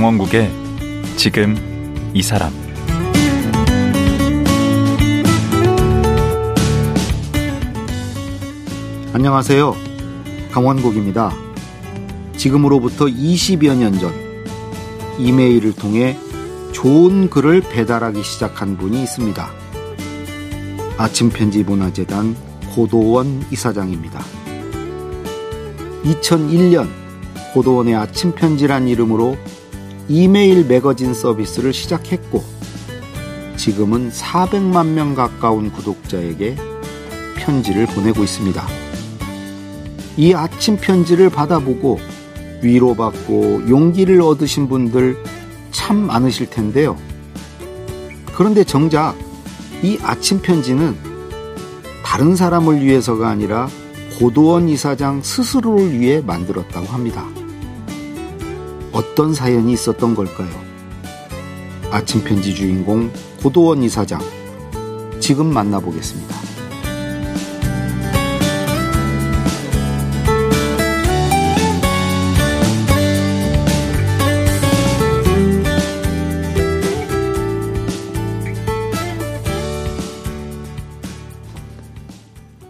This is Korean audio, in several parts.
강원국의 지금 이 사람 안녕하세요. 강원국입니다. 지금으로부터 20여 년 전 이메일을 통해 좋은 글을 배달하기 시작한 분이 있습니다. 아침편지 문화재단 고도원 이사장입니다. 2001년 고도원의 아침편지란 이름으로 이메일 매거진 서비스를 시작했고 지금은 400만 명 가까운 구독자에게 편지를 보내고 있습니다. 이 아침 편지를 받아보고 위로받고 용기를 얻으신 분들 참 많으실 텐데요. 그런데 정작 이 아침 편지는 다른 사람을 위해서가 아니라 고도원 이사장 스스로를 위해 만들었다고 합니다. 어떤 사연이 있었던 걸까요? 아침 편지 주인공 고도원 이사장 지금 만나보겠습니다.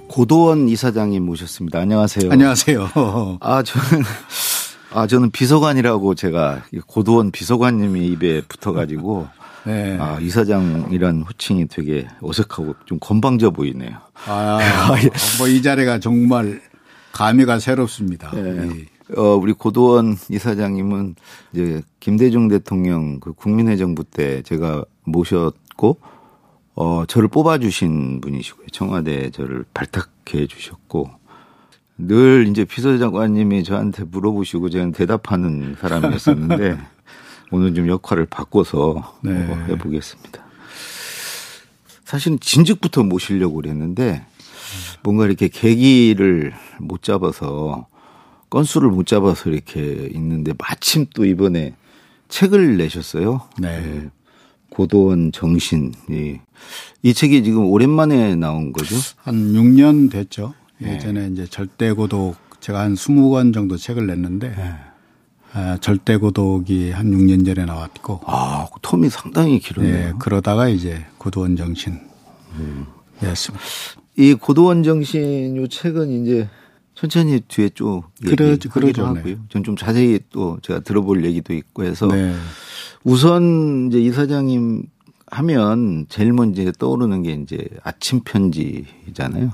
고도원 이사장님 모셨습니다. 안녕하세요. 안녕하세요. 아, 저는, 아, 저는 비서관이라고 제가 고도원 비서관님이 입에 붙어가지고. 네. 아, 이사장이란 호칭이 되게 어색하고 좀 건방져 보이네요. 아, 뭐 이 자리가 정말 감회가 새롭습니다. 네. 네. 어, 우리 고도원 이사장님은 이제 김대중 대통령 그 국민회 정부 때 제가 모셨고 어, 저를 뽑아주신 분이시고요. 청와대 저를 발탁해 주셨고, 늘 이제 비서장관님이 저한테 물어보시고 저는 대답하는 사람이었었는데, 오늘 좀 역할을 바꿔서 네. 해보겠습니다. 사실은 진즉부터 모시려고 그랬는데, 뭔가 이렇게 계기를 못 잡아서, 건수를 못 잡아서 이렇게 있는데, 마침 또 이번에 책을 내셨어요. 네. 네. 고도원 정신. 이, 이 책이 지금 오랜만에 나온 거죠? 한 6년 됐죠. 네. 예전에 이제 절대 고독 제가 한 20권 정도 책을 냈는데 네. 아, 절대 고독이 한 6년 전에 나왔고. 아, 그 텀이 상당히 길었네요. 네, 그러다가 이제 고도원 정신. 음. 였습니다. 이 고도원 정신 요 책은 이제 천천히 뒤에 쭉 그러죠, 그러죠. 하고요. 네. 전좀 자세히 또 제가 들어볼 얘기도 있고 해서 네. 우선 이제 이사장님 하면 제일 먼저 떠오르는 게 이제 아침 편지잖아요.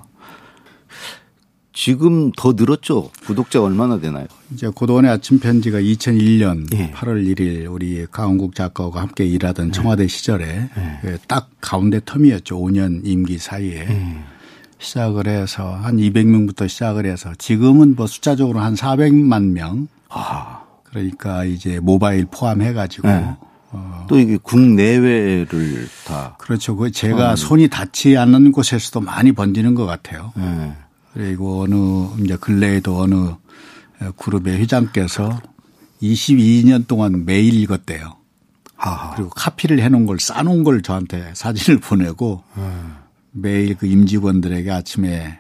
지금 더 늘었죠? 구독자 얼마나 되나요? 이제 고도원의 아침 편지가 2001년 네. 8월 1일 우리 강원국 작가와 함께 일하던 청와대 네. 시절에 네. 딱 가운데 텀이었죠. 5년 임기 사이에. 네. 시작을 해서 한 200명부터 시작을 해서 지금은 뭐 숫자적으로 한 400만 명. 아. 그러니까 이제 모바일 포함해 가지고 네. 어. 또 이게 국내외를 다 그렇죠. 그 제가 어. 손이 닿지 않는 곳에서도 많이 번지는 것 같아요. 네. 그리고 어느 이제 근래에도 어느 그룹의 회장께서 22년 동안 매일 읽었대요. 아 그리고 카피를 해놓은 걸 싸놓은 걸 저한테 사진을 보내고 음. 매일 그 임직원들에게 아침에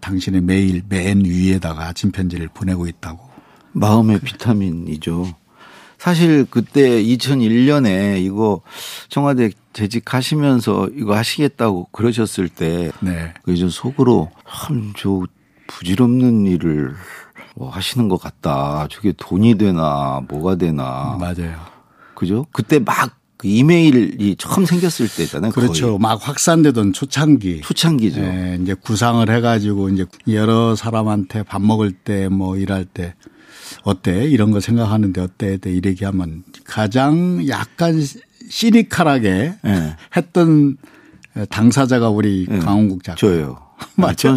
당신의 매일 맨 위에다가 아침 편지를 보내고 있다고. 마음의 비타민이죠. 사실 그때 2001년에 이거 청와대 재직하시면서 이거 하시겠다고 그러셨을 때 네. 그좀 속으로 참저 부질없는 일을 뭐 하시는 것 같다. 저게 돈이 되나 뭐가 되나. 맞아요. 그죠? 그때 막 그 이메일이 처음 생겼을 때잖아요. 그렇죠. 거의. 막 확산되던 초창기. 초창기죠. 네, 이제 구상을 해가지고 이제 여러 사람한테 밥 먹을 때 뭐 일할 때 어때? 이런 거 생각하는데 어때? 이렇게 하면 가장 약간 시니컬하게 네. 했던 당사자가 우리 네. 강원국 작가. 저요. 맞죠?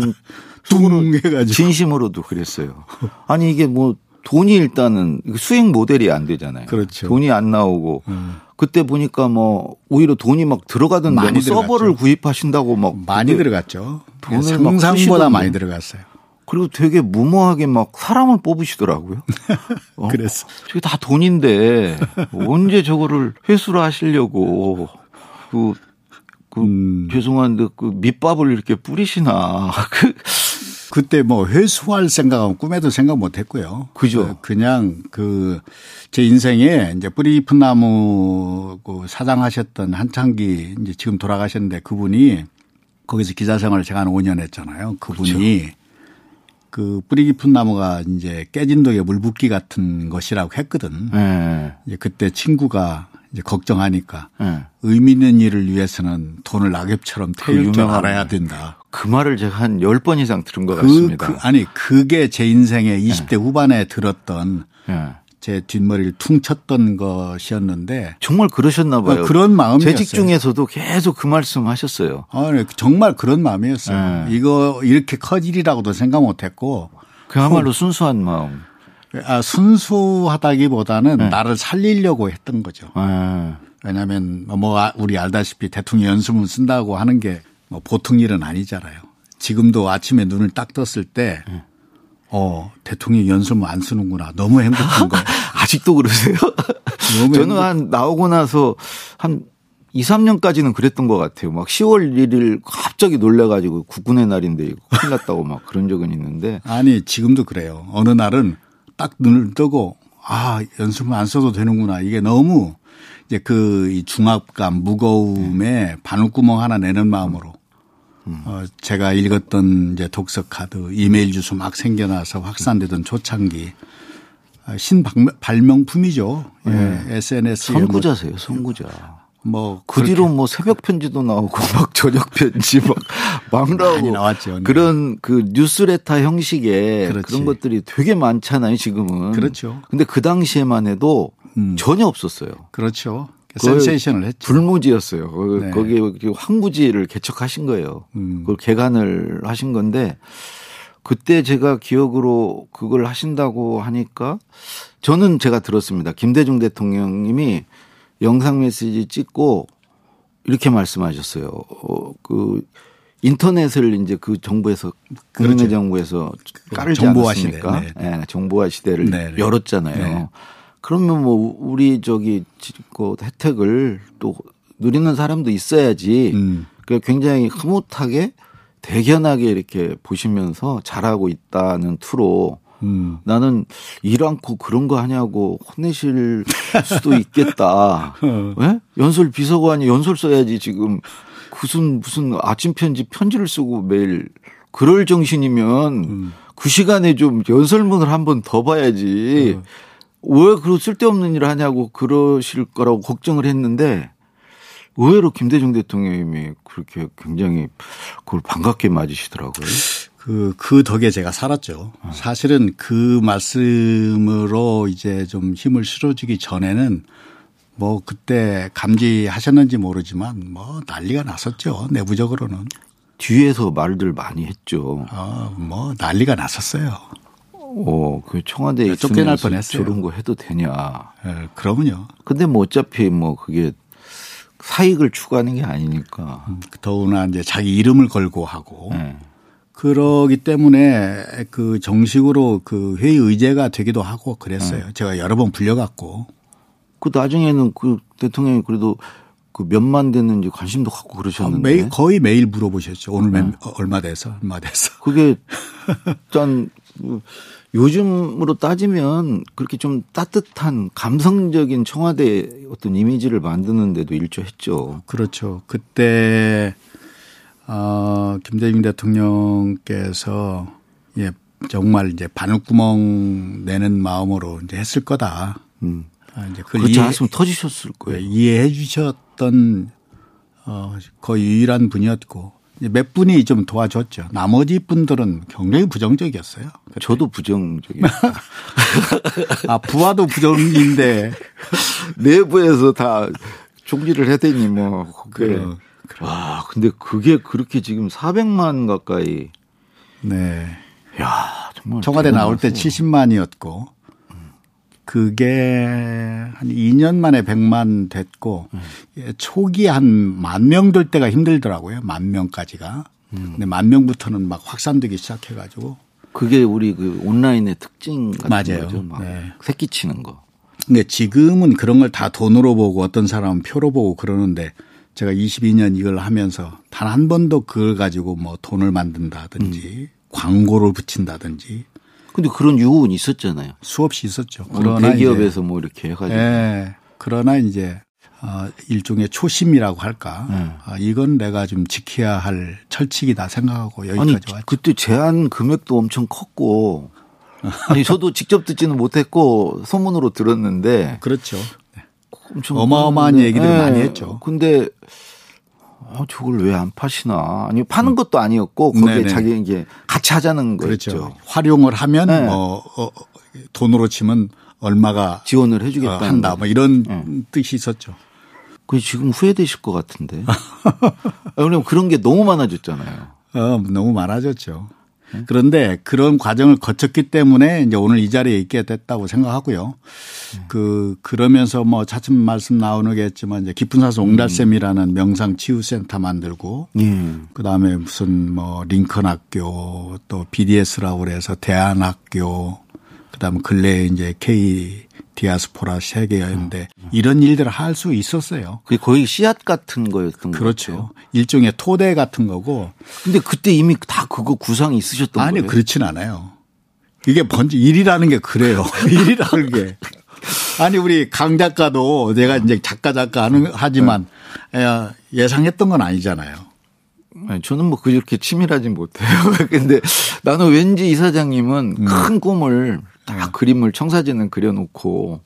뚱해가지고. 진심으로도 그랬어요. 아니 이게 뭐 돈이 일단은 수익 모델이 안 되잖아요. 그렇죠. 돈이 안 나오고 음. 그때 보니까 뭐 오히려 돈이 막 들어가던데 많이 뭐 서버를 구입하신다고 막 많이 들어갔죠. 돈을 상상보다 많이 들어갔어요. 그리고 되게 무모하게 막 사람을 뽑으시더라고요. 어? 그래서 저게 다 돈인데 언제 저거를 회수를 하시려고 그, 그 음. 죄송한데 그 밑밥을 이렇게 뿌리시나 그 그때 뭐 회수할 생각은 꿈에도 생각 못 했고요. 그죠. 그냥 그 제 인생에 이제 뿌리 깊은 나무 그 사장하셨던 한창기 이제 지금 돌아가셨는데 그분이 거기서 기자 생활을 제가 한 5년 했잖아요. 그분이 그렇죠. 그 뿌리 깊은 나무가 이제 깨진 독에 물 붓기 같은 것이라고 했거든. 네. 이제 그때 친구가 이제 걱정하니까 네. 의미 있는 일을 위해서는 돈을 낙엽처럼 그 태울 줄 알아야 된다. 그 말을 제가 한 10번 이상 들은 것 그, 같습니다. 그, 아니, 그게 제 인생의 20대 네. 후반에 들었던 네. 제 뒷머리를 퉁 쳤던 것이었는데 정말 그러셨나 봐요. 어, 그런 마음이었어요. 재직 중에서도 계속 그 말씀 하셨어요. 아, 네. 정말 그런 마음이었어요. 네. 이거 이렇게 커질이라고도 생각 못 했고 그야말로 순수한 마음. 아, 순수하다기보다는 네. 나를 살리려고 했던 거죠. 네. 왜냐하면 뭐 아, 우리 알다시피 대통령 연수문 쓴다고 하는 게 뭐 보통 일은 아니잖아요. 지금도 아침에 눈을 딱 떴을 때 네. 어, 대통령 연수문 안 쓰는구나. 너무 행복한 거. 아직도 그러세요? 저는 한 나오고 나서 한 2, 3년까지는 그랬던 것 같아요. 막 10월 1일 갑자기 놀래가지고 국군의 날인데 큰일 났다고 막 그런 적은 있는데. 아니, 지금도 그래요. 어느 날은 딱 눈을 뜨고 아 연습을 안 써도 되는구나 이게 너무 이제 그 중압감 무거움에 바늘구멍 하나 내는 마음으로 음. 어 제가 읽었던 이제 독서 카드 이메일 주소 막 생겨나서 확산되던 초창기 아, 신발명품이죠. 예, 네. SNS 선구자세요, 선구자. 뭐 그 뒤로 뭐 새벽 편지도 나오고 막 저녁 편지 막, 막 나오고 나왔죠. 네. 그런 그 뉴스레터 형식의 그렇지. 그런 것들이 되게 많잖아요 지금은. 그렇죠. 근데 그 당시에만 해도 음. 전혀 없었어요. 그렇죠. 센세이션을 했죠. 불무지였어요. 네. 거기에 황구지를 개척하신 거예요. 음. 그걸 개간을 하신 건데 그때 제가 기억으로 그걸 하신다고 하니까 저는 제가 들었습니다. 김대중 대통령님이 영상 메시지 찍고 이렇게 말씀하셨어요. 어, 그 인터넷을 이제 그 정부에서 그렇죠. 국민의 정부에서 깔지 정보화 않았습니까? 시대. 네. 네, 정보화 시대를 네, 네. 열었잖아요. 네. 그러면 뭐 우리 저기 그 혜택을 또 누리는 사람도 있어야지. 음. 그 굉장히 흐뭇하게 대견하게 이렇게 보시면서 잘하고 있다는 투로 음. 나는 일 않고 그런 거 하냐고 혼내실 수도 있겠다. 네? 연설 비서관이 연설 써야지 지금 무슨 무슨 아침 편지 편지를 쓰고 매일 그럴 정신이면 음. 그 시간에 좀 연설문을 한 번 더 봐야지. 음. 왜 그런 쓸데없는 일을 하냐고 그러실 거라고 걱정을 했는데 의외로 김대중 대통령님이 그렇게 굉장히 그걸 반갑게 맞으시더라고요. 그, 그 덕에 제가 살았죠. 사실은 그 말씀으로 이제 좀 힘을 실어주기 전에는 뭐 그때 감지하셨는지 모르지만 뭐 난리가 났었죠. 내부적으로는. 뒤에서 말들 많이 했죠. 아, 뭐 난리가 났었어요. 어, 그 청와대에 쫓겨날 뻔했어요. 저런 거 해도 되냐. 네, 그러면요. 근데 뭐 어차피 뭐 그게 사익을 추구하는 게 아니니까. 음, 더구나 이제 자기 이름을 걸고 하고. 네. 그러기 때문에 그 정식으로 그 회의 의제가 되기도 하고 그랬어요. 네. 제가 여러 번 불려갔고. 그 나중에는 그 대통령이 그래도 그 몇만 됐는지 관심도 갖고 그러셨는데. 매일 거의 매일 물어보셨죠. 오늘 네. 얼마 돼서 얼마 돼서. 그게 짠 요즘으로 따지면 그렇게 좀 따뜻한 감성적인 청와대 어떤 이미지를 만드는데도 일조했죠. 그렇죠. 그때 어, 김대중 대통령께서 예, 정말 이제 바늘구멍 내는 마음으로 이제 했을 거다. 음. 아, 이제 그걸 그렇지 않았으면 터지셨을 거예요. 예, 이해해 주셨던 어, 거의 유일한 분이었고 몇 분이 좀 도와줬죠. 나머지 분들은 굉장히 부정적이었어요. 그때. 저도 부정적이었어요. 아, 부하도 부정인데 내부에서 다 종지를 해대니 뭐. 그래. 와, 근데 그게 그렇게 지금 400만 가까이. 네. 야, 정말. 청와대 나올 때 70만이었고, 그게 한 2년 만에 100만 됐고, 음. 초기 한 만 명 될 때가 힘들더라고요. 만 명까지가. 음. 근데 만 명부터는 막 확산되기 시작해 가지고. 그게 우리 그 온라인의 특징 같은 맞아요. 거죠. 막 네. 새끼치는 거. 근데 지금은 그런 걸 다 돈으로 보고 어떤 사람은 표로 보고 그러는데 제가 22년 이걸 하면서 단 한 번도 그걸 가지고 뭐 돈을 만든다든지 음. 광고를 붙인다든지. 근데 그런 유혹은 있었잖아요. 수없이 있었죠. 그러나 대기업에서 뭐 이렇게 해가지고. 예. 그러나 이제 어, 일종의 초심이라고 할까. 네. 아, 이건 내가 좀 지켜야 할 철칙이다 생각하고 여기까지 아니, 왔죠. 그때 제한 금액도 엄청 컸고 아니 저도 직접 듣지는 못했고 소문으로 들었는데 그렇죠. 엄청 어마어마한 얘기들 네. 많이 했죠. 근데 어, 저걸 왜 안 파시나? 아니 파는 것도 아니었고 거기에 네네. 자기 이게 같이 하자는 거죠. 그렇죠. 활용을 하면 네. 뭐 어, 돈으로 치면 얼마가 지원을 해주겠다 어, 한다 뭐 이런 네. 뜻이 있었죠. 그 지금 후회되실 것 같은데. 왜냐면 그런 게 너무 많아졌잖아요. 어, 너무 많아졌죠. 그런데 그런 과정을 거쳤기 때문에 이제 오늘 이 자리에 있게 됐다고 생각하고요. 그 그러면서 뭐 차츰 말씀 나오겠지만 이제 깊은 사서 옹달샘이라는 명상 치유센터 만들고 예. 그다음에 무슨 뭐 링컨 학교 또 BDS라고 그래서 대안학교 그다음에 근래에 이제 K 디아스포라 세계였는데 어. 이런 일들을 할 수 있었어요. 그게 거의 씨앗 같은 거였던 그렇죠. 거죠. 일종의 토대 같은 거고. 근데 그때 이미 다 그거 구상이 있으셨던 아니, 거예요? 아니 그렇진 않아요. 이게 번지 일이라는 게 그래요. 일이라는 게. 아니 우리 강 작가도 내가 이제 작가 작가 하는 하지만 네. 예상했던 건 아니잖아요. 아니, 저는 뭐 그렇게 치밀하진 못해요. 근데 나는 왠지 이 사장님은 음. 큰 꿈을 다 네. 그림을 청사진을 그려놓고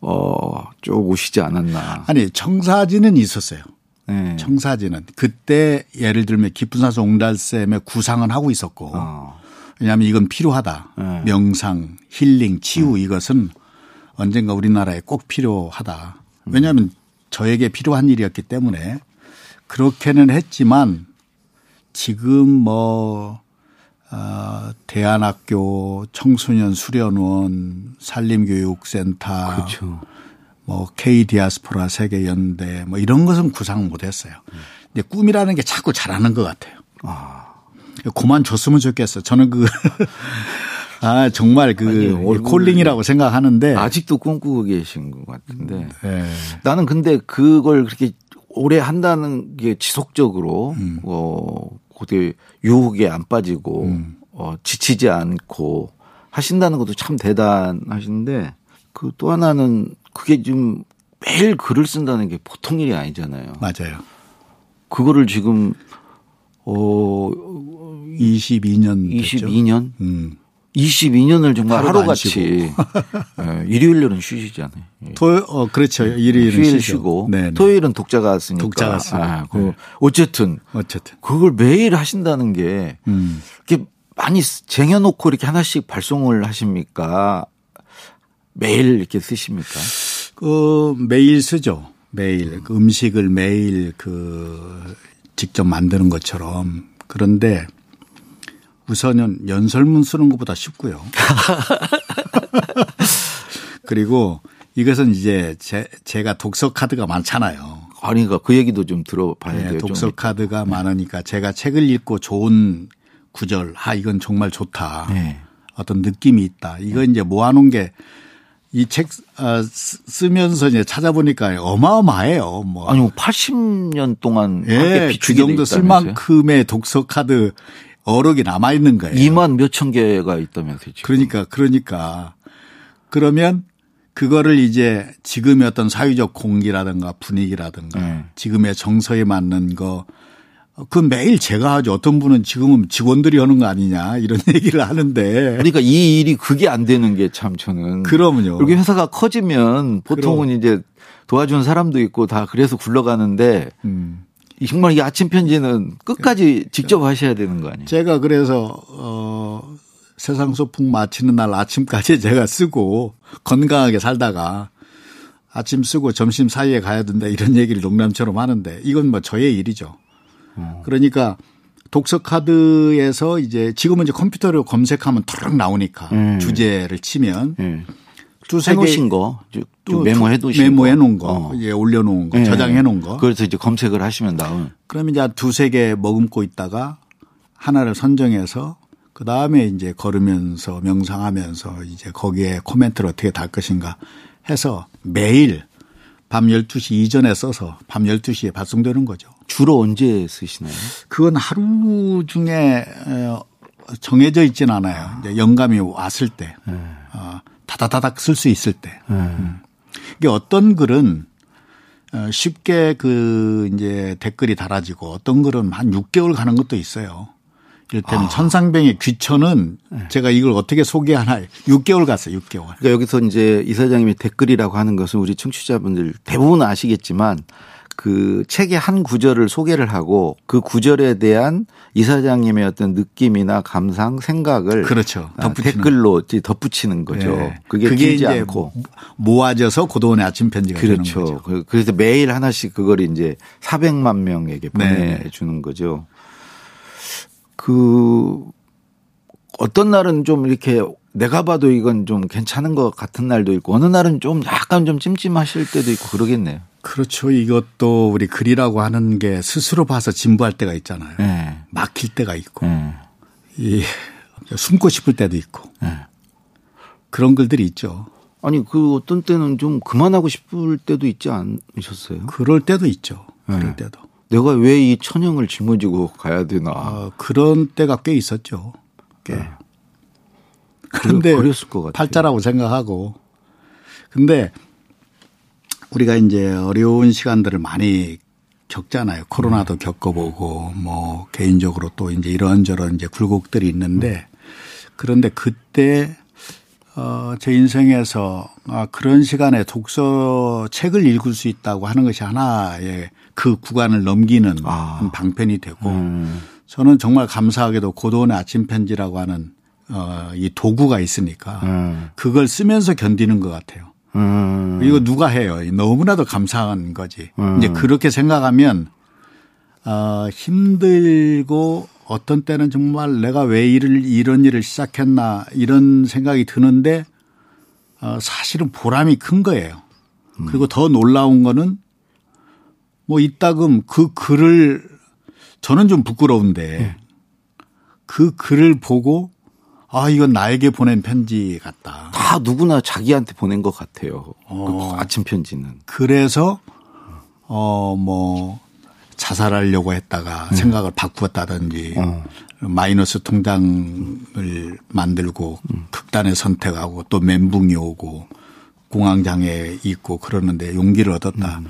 어쭉 오시지 않았나. 아니 청사진은 있었어요. 네. 청사진은 그때 예를 들면 산소 옹달샘의 구상은 하고 있었고 어. 왜냐하면 이건 필요하다. 네. 명상, 힐링, 치유 네. 이것은 언젠가 우리나라에 꼭 필요하다. 왜냐하면 저에게 필요한 일이었기 때문에 그렇게는 했지만 지금 뭐 어, 대안학교, 청소년 수련원, 산림교육센터, 그렇죠. 뭐 K 디아스포라 세계 연대 뭐 이런 것은 구상 못 했어요. 근데 꿈이라는 게 자꾸 잘하는 것 같아요. 아. 그만 줬으면 좋겠어. 저는 그 아, 정말 그 아니, 콜링이라고 생각하는데 아직도 꿈꾸고 계신 것 같은데. 네. 나는 근데 그걸 그렇게 오래 한다는 게 지속적으로 음. 어 그게 유혹에 안 빠지고 음. 어 지치지 않고 하신다는 것도 참 대단하신데 그 또 하나는 그게 좀 매일 글을 쓴다는 게 보통 일이 아니잖아요. 맞아요. 그거를 지금 어 22년 22년 음. 22년을 정말 하루같이 예, 일요일날은 쉬시잖아요. 예. 토 어, 그렇죠. 일요일은 휴일 쉬고 네네. 토요일은 독자가 쓰니까. 독자가 쓰고. 아, 그 네. 어쨌든 어쨌든 그걸 매일 하신다는 게 음. 이렇게 많이 쟁여 놓고 이렇게 하나씩 발송을 하십니까? 매일 이렇게 쓰십니까? 그 매일 쓰죠. 매일 그 음식을 매일 그 직접 만드는 것처럼 그런데 우선은 연설문 쓰는 것보다 쉽고요. 그리고 이것은 이제 제, 제가 독서 카드가 많잖아요. 아니, 그러니까 그 얘기도 좀 들어봐야 네, 돼요. 독서 카드가 네. 많으니까 제가 책을 읽고 좋은 구절, 아, 이건 정말 좋다. 네. 어떤 느낌이 있다. 이거 이제 모아놓은 게 이책 어, 쓰면서 이제 찾아보니까 어마어마해요. 뭐. 아니, 80년 동안. 예, 그 정도 쓸 만큼의 독서 카드 어록이 남아 있는 거예요. 2만 몇천 개가 있다면서요. 지금. 그러니까 그러니까 그러면 그거를 이제 지금의 어떤 사회적 공기라든가 분위기라든가 네. 지금의 정서에 맞는 거, 그 매일 제가 하죠. 어떤 분은 지금은 직원들이 하는 거 아니냐 이런 얘기를 하는데. 그러니까 이 일이 그게 안 되는 게 참 저는. 그러면요. 그렇게 회사가 커지면 보통은 그럼. 이제 도와주는 사람도 있고 다 그래서 굴러가는데 음. 정말 이 아침 편지는 끝까지 직접 하셔야 되는 거 아니에요? 제가 그래서 어 세상 소풍 마치는 날 아침까지 제가 쓰고 건강하게 살다가 아침 쓰고 점심 사이에 가야 된다 이런 얘기를 농담처럼 하는데 이건 뭐 저의 일이죠. 어. 그러니까 독서 카드에서 이제 지금은 이제 컴퓨터로 검색하면 턱 나오니까 음. 주제를 치면 음. 두세 놓으신 거, 메모해 두신 메모해 놓은 거, 어. 예, 올려 놓은 거, 네. 저장해 놓은 거. 그래서 이제 검색을 하시면 나온. 그럼 이제 두세 개 머금고 있다가 하나를 선정해서 그 다음에 이제 걸으면서 명상하면서 이제 거기에 코멘트를 어떻게 달 것인가 해서 매일 밤 12시 이전에 써서 밤 12시에 발송되는 거죠. 주로 언제 쓰시나요? 그건 하루 중에 어, 정해져 있지는 않아요. 이제 영감이 왔을 때, 어, 다다다닥 쓸 수 있을 때. 음. 이게 어떤 글은 어, 쉽게 그 이제 댓글이 달아지고 어떤 글은 한 6개월 가는 것도 있어요. 이를테면 아. 천상병의 귀천은 네. 제가 이걸 어떻게 소개하나 6개월 갔어요. 6개월. 그러니까 여기서 이제 이 사장님이 댓글이라고 하는 것은 우리 청취자분들 대부분 아시겠지만 그 책의 한 구절을 소개를 하고 그 구절에 대한 이사장님의 어떤 느낌이나 감상, 생각을 그렇죠. 아, 댓글로 덧붙이는 거죠. 네. 그게, 그게 길지 않고 모아져서 고도원의 아침 편지가 그렇죠. 되는 거죠. 그래서 매일 하나씩 그걸 이제 400만 명에게 네. 보내주는 네. 거죠. 그 어떤 날은 좀 이렇게 내가 봐도 이건 좀 괜찮은 것 같은 날도 있고 어느 날은 좀 약간 좀 찜찜하실 때도 있고 그러겠네요. 그렇죠. 이것도 우리 글이라고 하는 게 스스로 봐서 진부할 때가 있잖아요. 네. 막힐 때가 있고, 네. 이 숨고 싶을 때도 있고 네. 그런 글들이 있죠. 아니 그 어떤 때는 좀 그만하고 싶을 때도 있지 않으셨어요? 그럴 때도 있죠. 그럴 네. 때도. 내가 왜 이 천형을 짊어지고 가야 되나? 어, 그런 때가 꽤 있었죠. 꽤. 네. 그런데 그랬을 것 같아요. 팔자라고 생각하고. 근데 우리가 이제 어려운 시간들을 많이 겪잖아요. 코로나도 음. 겪어보고 뭐 개인적으로 또 이제 이런저런 이제 굴곡들이 있는데 그런데 그때 어, 제 인생에서 아, 그런 시간에 독서 책을 읽을 수 있다고 하는 것이 하나의 그 구간을 넘기는 아. 방편이 되고 음. 저는 정말 감사하게도 고도원의 아침 편지라고 하는 어, 이 도구가 있으니까 음. 그걸 쓰면서 견디는 것 같아요. 음. 이거 누가 해요? 너무나도 감사한 거지. 음. 이제 그렇게 생각하면 어, 힘들고 어떤 때는 정말 내가 왜 일을 이런 일을 시작했나 이런 생각이 드는데 어, 사실은 보람이 큰 거예요. 그리고 더 놀라운 거는 뭐 이따금 그 글을 저는 좀 부끄러운데 그 글을 보고 아, 이건 나에게 보낸 편지 같다. 다 누구나 자기한테 보낸 것 같아요. 어. 그 아침 편지는. 그래서, 어, 뭐, 자살하려고 했다가 음. 생각을 바꾸었다든지 어. 마이너스 통장을 만들고 음. 극단의 선택하고 또 멘붕이 오고 공황장애 있고 그러는데 용기를 얻었다. 음.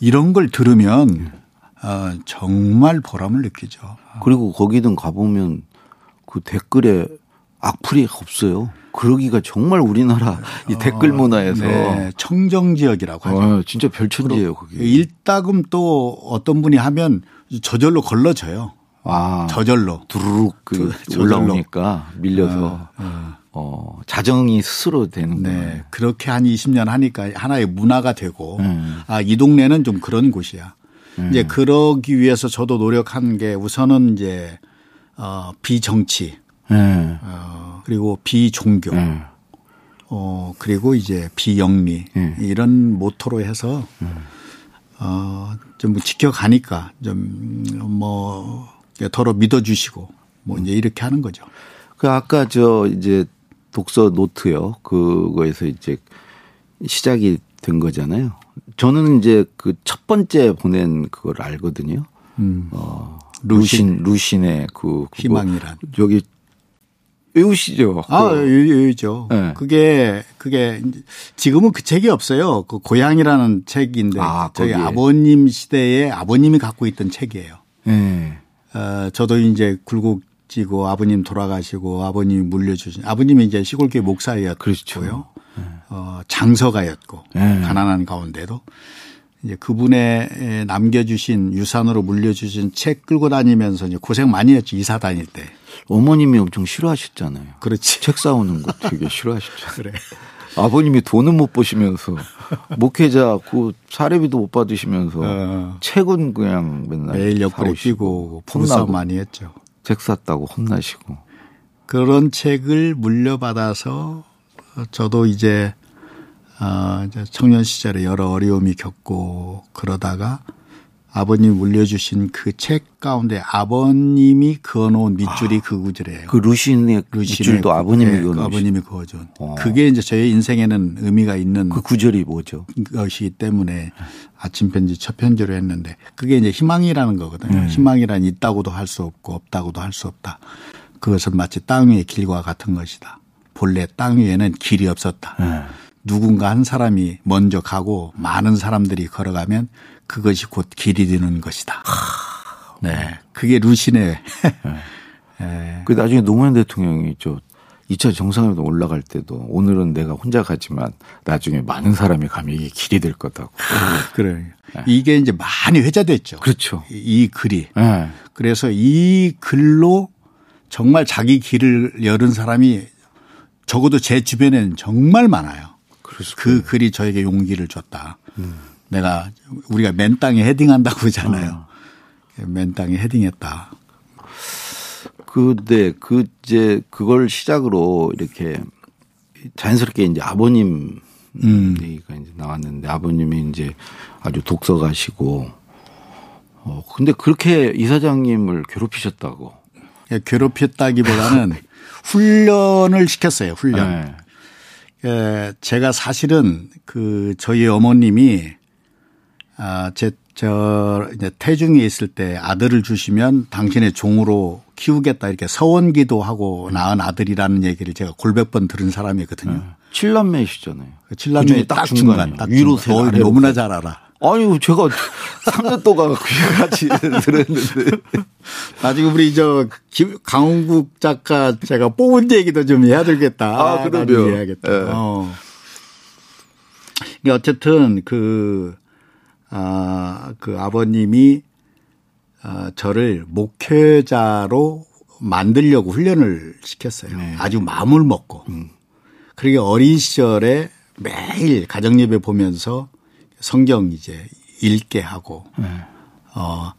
이런 걸 들으면 어, 정말 보람을 느끼죠. 그리고 거기든 가보면 그 댓글에 악플이 없어요. 그러기가 정말 우리나라 이 어, 댓글 문화에서 네, 청정 지역이라고 하죠. 어, 진짜 별천지예요, 거기. 일따금 또 어떤 분이 하면 저절로 걸러져요. 아, 저절로 두루룩 그 올라오니까 밀려서 어, 어. 어, 자정이 스스로 되는 네. 거예요. 그렇게 한 20년 하니까 하나의 문화가 되고 음. 아, 이 동네는 좀 그런 곳이야. 음. 이제 그러기 위해서 저도 노력한 게 우선은 이제 어, 비정치 네. 어, 그리고 비종교, 네. 어, 그리고 이제 비영리 네. 이런 모토로 해서 어, 좀 지켜가니까 좀 뭐 더러 믿어주시고 뭐 이제 이렇게 하는 거죠. 그 아까 저 이제 독서 노트요. 그거에서 이제 시작이 된 거잖아요. 저는 이제 그 첫 번째 보낸 그걸 알거든요. 음. 어, 루신, 루신의 그. 희망이란. 여기 외우시죠? 아, 외우죠. 네. 그게, 그게, 지금은 그 책이 없어요. 그 고향이라는 책인데. 아, 저희 아버님 시대에 아버님이 갖고 있던 책이에요. 네. 어, 저도 이제 굴곡지고 아버님 돌아가시고 아버님이 물려주신, 아버님이 이제 시골교회 목사였고요. 그렇죠. 네. 어, 장서가였고. 네. 가난한 가운데도. 이제 그분의 남겨주신 유산으로 물려주신 책 끌고 다니면서 이제 고생 많이 했죠. 이사 다닐 때. 어머님이 엄청 싫어하셨잖아요. 그렇지. 책 사오는 거 되게 싫어하셨잖아요. 그래. 아버님이 돈은 못 버시면서 목회자 그 사례비도 못 받으시면서 어. 책은 그냥 맨날 매일 옆구리 끼고 혼나 많이 했죠. 책 샀다고 혼나시고 그런 책을 물려받아서 저도 이제 어 청년 시절에 여러 어려움이 겪고 그러다가 아버님 물려주신 그 책 가운데 아버님이 그어놓은 밑줄이 아, 그 구절이에요. 그 루신의, 루신의 밑줄도 아버님이 네, 그 아버님이 그어준. 어. 그게 이제 저의 인생에는 의미가 있는 그 구절이 뭐죠? 것이기 때문에 아침 편지 첫 편지로 했는데 그게 이제 희망이라는 거거든요. 음. 희망이란 있다고도 할 수 없고 없다고도 할 수 없다. 그것은 마치 땅 위의 길과 같은 것이다. 본래 땅 위에는 길이 없었다. 네. 누군가 한 사람이 먼저 가고 많은 사람들이 걸어가면 그것이 곧 길이 되는 것이다. 네. 그게 루신의. 네. 네. 그 나중에 노무현 대통령이 저 2차 정상회담 올라갈 때도 오늘은 내가 혼자 가지만 나중에 많은 사람이 가면 이게 길이 될 거다고. 그래. 네. 이게 이제 많이 회자됐죠. 그렇죠. 이 글이. 네. 그래서 이 글로 정말 자기 길을 열은 사람이 적어도 제 주변에는 정말 많아요. 그 글이 저에게 용기를 줬다. 음. 내가 우리가 맨 땅에 헤딩한다고 하잖아요. 어. 맨 땅에 헤딩했다. 그네 그 이제 그걸 시작으로 이렇게 자연스럽게 이제 아버님 음. 얘기가 이제 나왔는데 아버님이 이제 아주 독서가시고 어 근데 그렇게 이사장님을 괴롭히셨다고. 예, 괴롭혔다기보다는 훈련을 시켰어요. 훈련. 네. 예, 제가 사실은 그 저희 어머님이 아, 제, 저, 이제 태중에 있을 때 아들을 주시면 당신의 종으로 키우겠다 이렇게 서원기도 하고 낳은 아들이라는 얘기를 제가 골백 번 들은 사람이거든요. 네. 7남매시잖아요. 7남매 그딱 중간. 딱 위로 세 어, 너무나 잘 알아. 아니, 제가 3년 동안 같이 들었는데. 나중에 우리 저 강훈국 작가 제가 뽑은 얘기도 좀 해야 되겠다. 아, 그럼요. 해야겠다. 네. 어. 어쨌든 그, 아, 그 아버님이 아, 저를 목회자로 만들려고 훈련을 시켰어요. 네. 아주 마음을 먹고. 음. 그러게 어린 시절에 매일 가정예배 보면서 성경 이제 읽게 하고 네. 어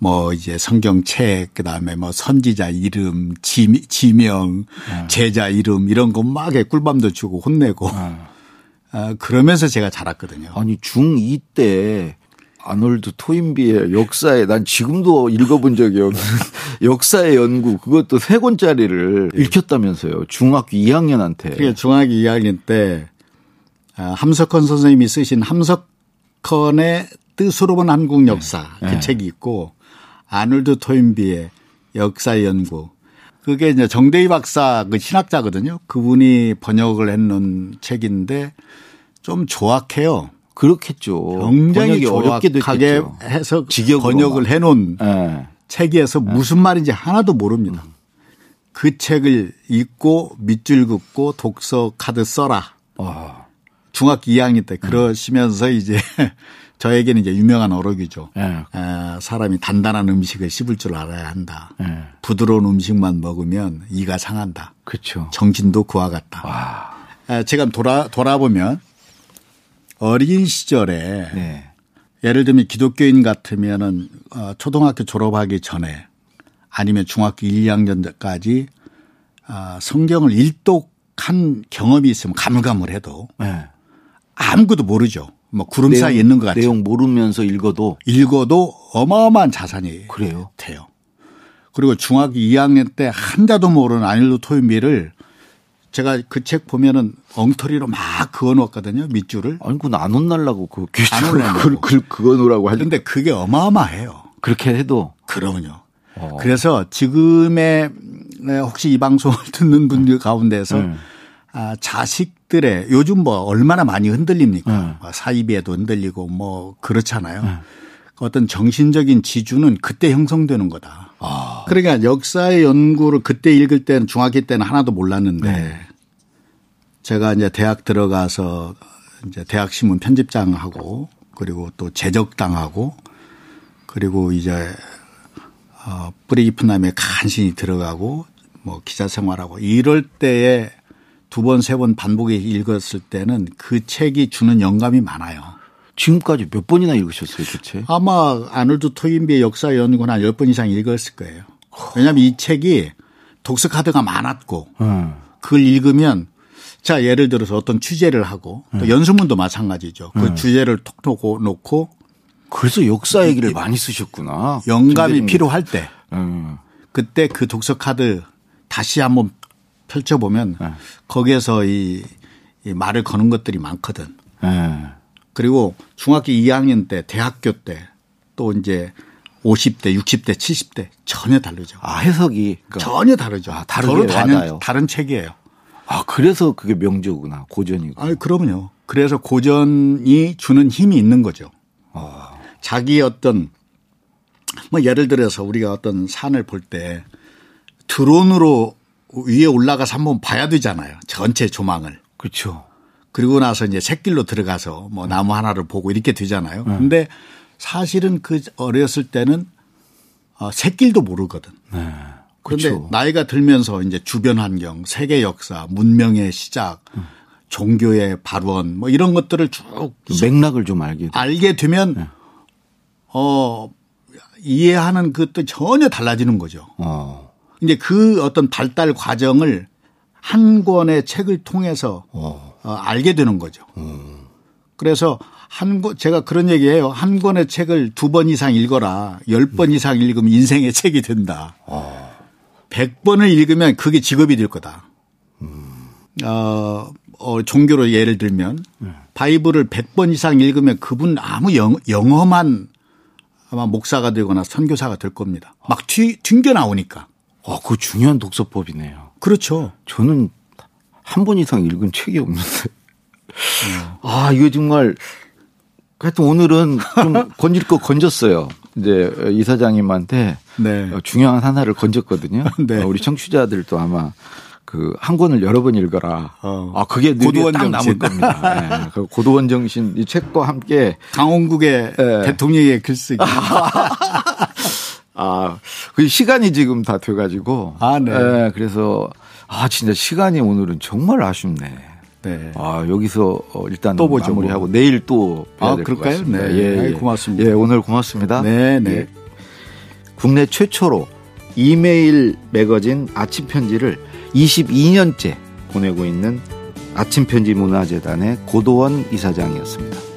뭐 이제 성경책 그 다음에 뭐 선지자 이름 지, 지명 네. 제자 이름 이런 거 막 꿀밤도 주고 혼내고 네. 어, 그러면서 제가 자랐거든요. 아니 중2 때 아놀드 토인비의 역사에 난 지금도 읽어본 적이 없는 역사의 연구 그것도 세 권짜리를 읽혔다면서요 중학교 2학년한테. 그게 중학교 2학년 때 아, 함석헌 선생님이 쓰신 함석헌의 뜻으로 본 한국 네. 역사 네. 그 네. 책이 있고 아놀드 토인비의 역사 연구 그게 이제 정대희 박사 그 신학자거든요. 그분이 번역을 했는 책인데 좀 조악해요. 그렇겠죠. 굉장히 조악하게 해서 번역을 해놓은 네. 책이어서 무슨 말인지 하나도 모릅니다. 음. 그 책을 읽고 밑줄 긋고 독서 카드 써라. 와. 중학교 2학년 때 그러시면서 이제 저에게는 이제 유명한 어록이죠. 네. 에, 사람이 단단한 음식을 씹을 줄 알아야 한다. 네. 부드러운 음식만 먹으면 이가 상한다. 그렇죠. 정신도 그와 같다. 에, 제가 돌아 돌아보면 어린 시절에 네. 예를 들면 기독교인 같으면은 어, 초등학교 졸업하기 전에 아니면 중학교 1, 2학년까지 어, 성경을 일독한 경험이 있으면 가물가물해도 네. 아무것도 모르죠. 뭐 구름 사이에 있는 것 같아요. 내용 모르면서 읽어도 읽어도 어마어마한 자산이 그래요. 돼요. 그리고 중학교 2학년 때 한자도 모르는 아닐로 토요미를 제가 그 책 보면은 엉터리로 막 그어 놓았거든요. 밑줄을. 아니, 그건 안 혼날라고 그 귀줄 그, 그, 그거 놓으라고 하는데 데 그게 어마어마해요. 그렇게 해도. 그러면요. 어. 그래서 지금의 네, 혹시 이 방송을 듣는 분들 가운데서 음. 아, 자식 들의 요즘 뭐 얼마나 많이 흔들립니까? 음. 뭐 사이비에도 흔들리고 뭐 그렇잖아요. 음. 어떤 정신적인 지주는 그때 형성되는 거다. 아. 그러니까 역사의 연구를 그때 읽을 때는 중학교 때는 하나도 몰랐는데 네. 제가 이제 대학 들어가서 이제 대학 신문 편집장하고 그리고 또 제적당하고 그리고 이제 어 뿌리 깊은 남에 간신히 들어가고 뭐 기자 생활하고 이럴 때에 두 번, 세 번 반복해 읽었을 때는 그 책이 주는 영감이 많아요. 지금까지 몇 번이나 읽으셨어요, 그 책? 아마 아놀드 토인비의 역사 연구는 한 10번 이상 읽었을 거예요. 왜냐하면 이 책이 독서 카드가 많았고 음. 그걸 읽으면 자 예를 들어서 어떤 취재를 하고 또 음. 연수문도 마찬가지죠. 그 음. 주제를 톡톡 놓고 그래서 역사 얘기를 많이 쓰셨구나. 영감이 필요할 때 음. 그때 그 독서 카드 다시 한번 펼쳐보면 네. 거기에서 이, 이, 말을 거는 것들이 많거든. 네. 그리고 중학교 2학년 때, 대학교 때 또 이제 50대, 60대, 70대 전혀 다르죠. 아 해석이 그러니까 전혀 다르죠. 아, 다르게 다른, 다른 책이에요. 아 그래서 그게 명조구나 고전이고. 아 그럼요. 그래서 고전이 주는 힘이 있는 거죠. 아. 자기 어떤 뭐 예를 들어서 우리가 어떤 산을 볼 때 드론으로 위에 올라가서 한번 봐야 되잖아요. 전체 조망을. 그렇죠. 그리고 나서 이제 샛길로 들어가서 뭐 나무 하나를 보고 이렇게 되잖아요. 네. 근데 사실은 그 어렸을 때는 어, 샛길도 모르거든. 네. 그런데 그렇죠. 나이가 들면서 이제 주변 환경, 세계 역사, 문명의 시작, 음. 종교의 발원 뭐 이런 것들을 쭉 맥락을 좀 알게 돼. 알게 되면 네. 어 이해하는 그것도 전혀 달라지는 거죠. 어. 이제 그 어떤 발달 과정을 한 권의 책을 통해서 어. 어 알게 되는 거죠. 음. 그래서 한 권, 제가 그런 얘기해요. 한 권의 책을 두 번 이상 읽어라. 열 번 이상 읽으면 인생의 책이 된다. 어. 백 번을 읽으면 그게 직업이 될 거다. 음. 어, 어, 종교로 예를 들면 네. 바이블을 백번 이상 읽으면 그분 아무 영, 영험한 아마 목사가 되거나 선교사가 될 겁니다. 막 튀, 튕겨 나오니까. 아, 그 중요한 독서법이네요. 그렇죠. 저는 한 번 이상 읽은 책이 없는데. 네. 아, 이거 정말 하여튼 오늘은 좀 건질 거 건졌어요. 이제 이사장님한테 네. 중요한 하나를 건졌거든요. 네. 우리 청취자들도 아마 그 한 권을 여러 번 읽어라. 어. 아 그게 고도원 딱 남을 겁니다. 네. 그 고도원 정신 이 책과 함께 강원국의 네. 대통령의 글쓰기. 아, 그 시간이 지금 다 돼가지고. 아, 네. 네. 그래서 아 진짜 시간이 오늘은 정말 아쉽네. 네. 아 여기서 어, 일단 또 보죠. 마무리하고 뭐. 내일 또 아, 같습니다. 네. 예, 예. 고맙습니다. 예, 오늘 고맙습니다. 네, 네. 예. 국내 최초로 이메일 매거진 아침 편지를 22년째 보내고 있는 아침 편지 문화재단의 고도원 이사장이었습니다.